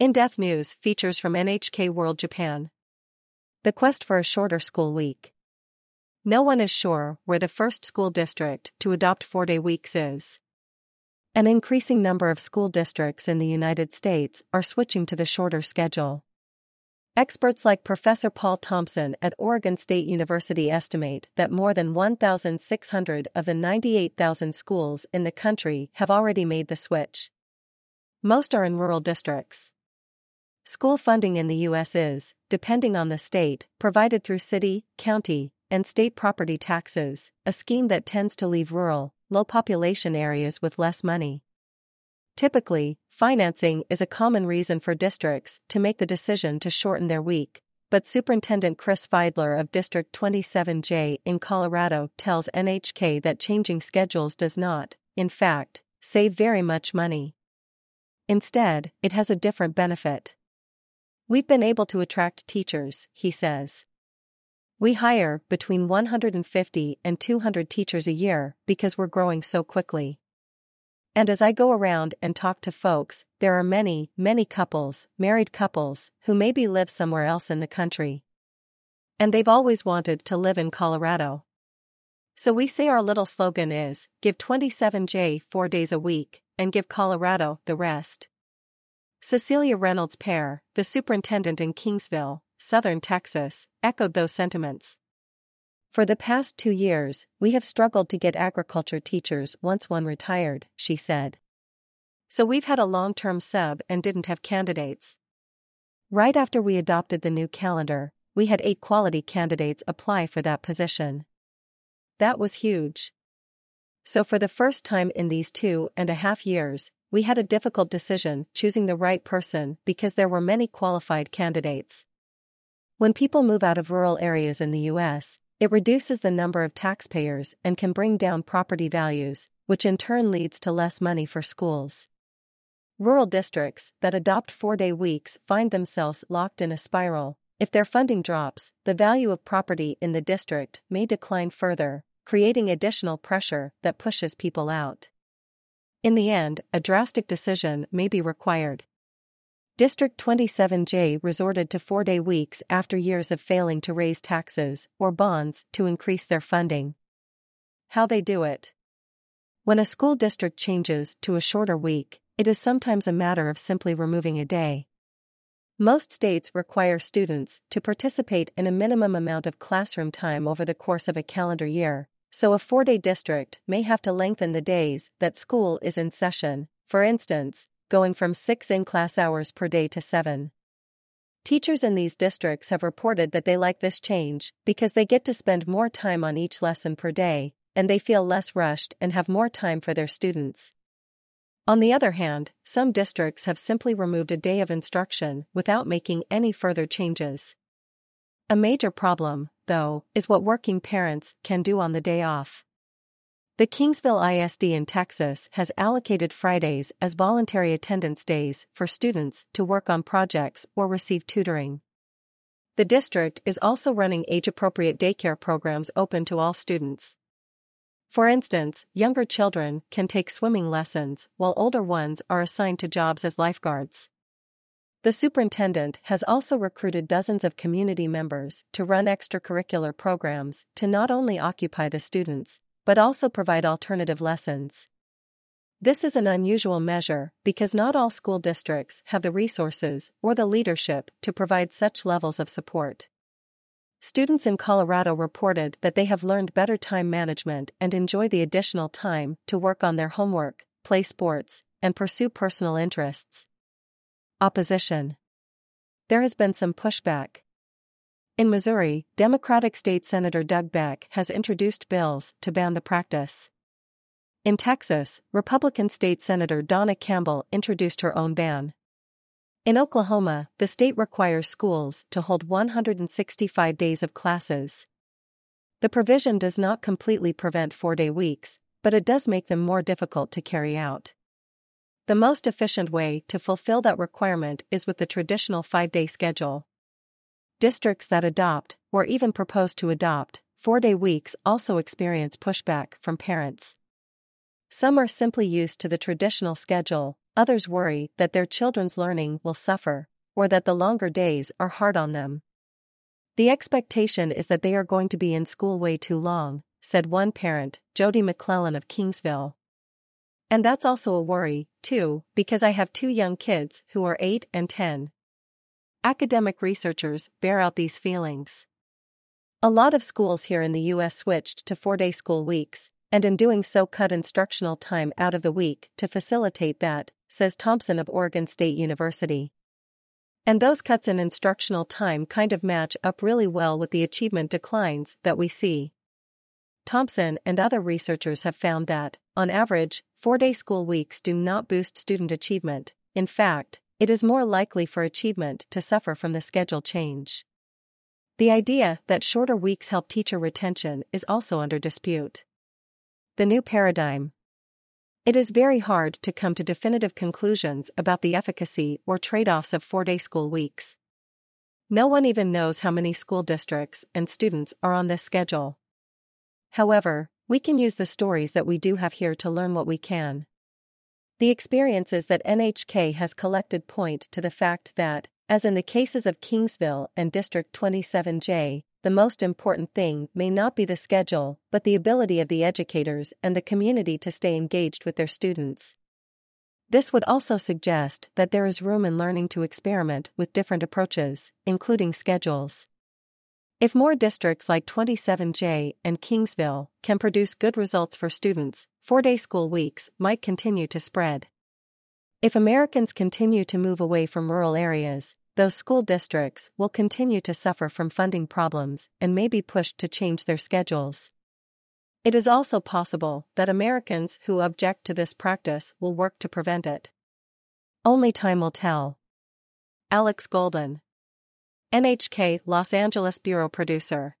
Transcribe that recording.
In Depth News features from NHK World Japan. The quest for a shorter school week. No one is sure where the first school district to adopt four day weeks is. An increasing number of school districts in the United States are switching to the shorter schedule. Experts like Professor Paul Thompson at Oregon State University estimate that more than 1,600 of the 98,000 schools in the country have already made the switch. Most are in rural districts. School funding in the U.S. is, depending on the state, provided through city, county, and state property taxes, a scheme that tends to leave rural, low population areas with less money. Typically, financing is a common reason for districts to make the decision to shorten their week, but Superintendent Chris Fiedler of District 27J in Colorado tells NHK that changing schedules does not, in fact, save very much money. Instead, it has a different benefit. We've been able to attract teachers, he says. We hire between 150 and 200 teachers a year because we're growing so quickly. And as I go around and talk to folks, there are many, many couples, married couples, who maybe live somewhere else in the country. And they've always wanted to live in Colorado. So we say our little slogan is give 27J four days a week, and give Colorado the rest. Cecilia Reynolds-Perez, the superintendent in Kingsville, southern Texas, echoed those sentiments. For the past two years, we have struggled to get agriculture teachers once one retired, she said. So we've had a long term sub and didn't have candidates. Right after we adopted the new calendar, we had eight quality candidates apply for that position. That was huge. So, for the first time in these two and a half years, we had a difficult decision choosing the right person because there were many qualified candidates. When people move out of rural areas in the U.S., it reduces the number of taxpayers and can bring down property values, which in turn leads to less money for schools. Rural districts that adopt four day weeks find themselves locked in a spiral. If their funding drops, the value of property in the district may decline further, creating additional pressure that pushes people out. In the end, a drastic decision may be required. District 27J resorted to four day weeks after years of failing to raise taxes or bonds to increase their funding. How they do it. When a school district changes to a shorter week, it is sometimes a matter of simply removing a day. Most states require students to participate in a minimum amount of classroom time over the course of a calendar year, so a four day district may have to lengthen the days that school is in session, for instance, going from six in class hours per day to seven. Teachers in these districts have reported that they like this change because they get to spend more time on each lesson per day, and they feel less rushed and have more time for their students. On the other hand, some districts have simply removed a day of instruction without making any further changes. A major problem, though, is what working parents can do on the day off. The Kingsville ISD in Texas has allocated Fridays as voluntary attendance days for students to work on projects or receive tutoring. The district is also running age appropriate daycare programs open to all students. For instance, younger children can take swimming lessons while older ones are assigned to jobs as lifeguards. The superintendent has also recruited dozens of community members to run extracurricular programs to not only occupy the students, but also provide alternative lessons. This is an unusual measure because not all school districts have the resources or the leadership to provide such levels of support. Students in Colorado reported that they have learned better time management and enjoy the additional time to work on their homework, play sports, and pursue personal interests. Opposition. There has been some pushback. In Missouri, Democratic State Senator Doug Beck has introduced bills to ban the practice. In Texas, Republican State Senator Donna Campbell introduced her own ban. In Oklahoma, the state requires schools to hold 165 days of classes. The provision does not completely prevent four day weeks, but it does make them more difficult to carry out. The most efficient way to fulfill that requirement is with the traditional five day schedule. Districts that adopt, or even propose to adopt, four day weeks also experience pushback from parents. Some are simply used to the traditional schedule, others worry that their children's learning will suffer, or that the longer days are hard on them. The expectation is that they are going to be in school way too long, said one parent, Jody McClellan of Kingsville. And that's also a worry, too, because I have two young kids who are 8 and 10. Academic researchers bear out these feelings. A lot of schools here in the U.S. switched to four day school weeks, and in doing so cut instructional time out of the week to facilitate that, says Thompson of Oregon State University. And those cuts in instructional time kind of match up really well with the achievement declines that we see. Thompson and other researchers have found that, on average, four day school weeks do not boost student achievement, in fact, it is more likely for achievement to suffer from the schedule change. The idea that shorter weeks help teacher retention is also under dispute. The new paradigm. It is very hard to come to definitive conclusions about the efficacy or trade offs of four day school weeks. No one even knows how many school districts and students are on this schedule. However, we can use the stories that we do have here to learn what we can. The experiences that NHK has collected point to the fact that, as in the cases of Kingsville and District 27J, the most important thing may not be the schedule, but the ability of the educators and the community to stay engaged with their students. This would also suggest that there is room in learning to experiment with different approaches, including schedules. If more districts like 27J and Kingsville can produce good results for students, four day school weeks might continue to spread. If Americans continue to move away from rural areas, those school districts will continue to suffer from funding problems and may be pushed to change their schedules. It is also possible that Americans who object to this practice will work to prevent it. Only time will tell. Alex Golden NHK Los Angeles Bureau Producer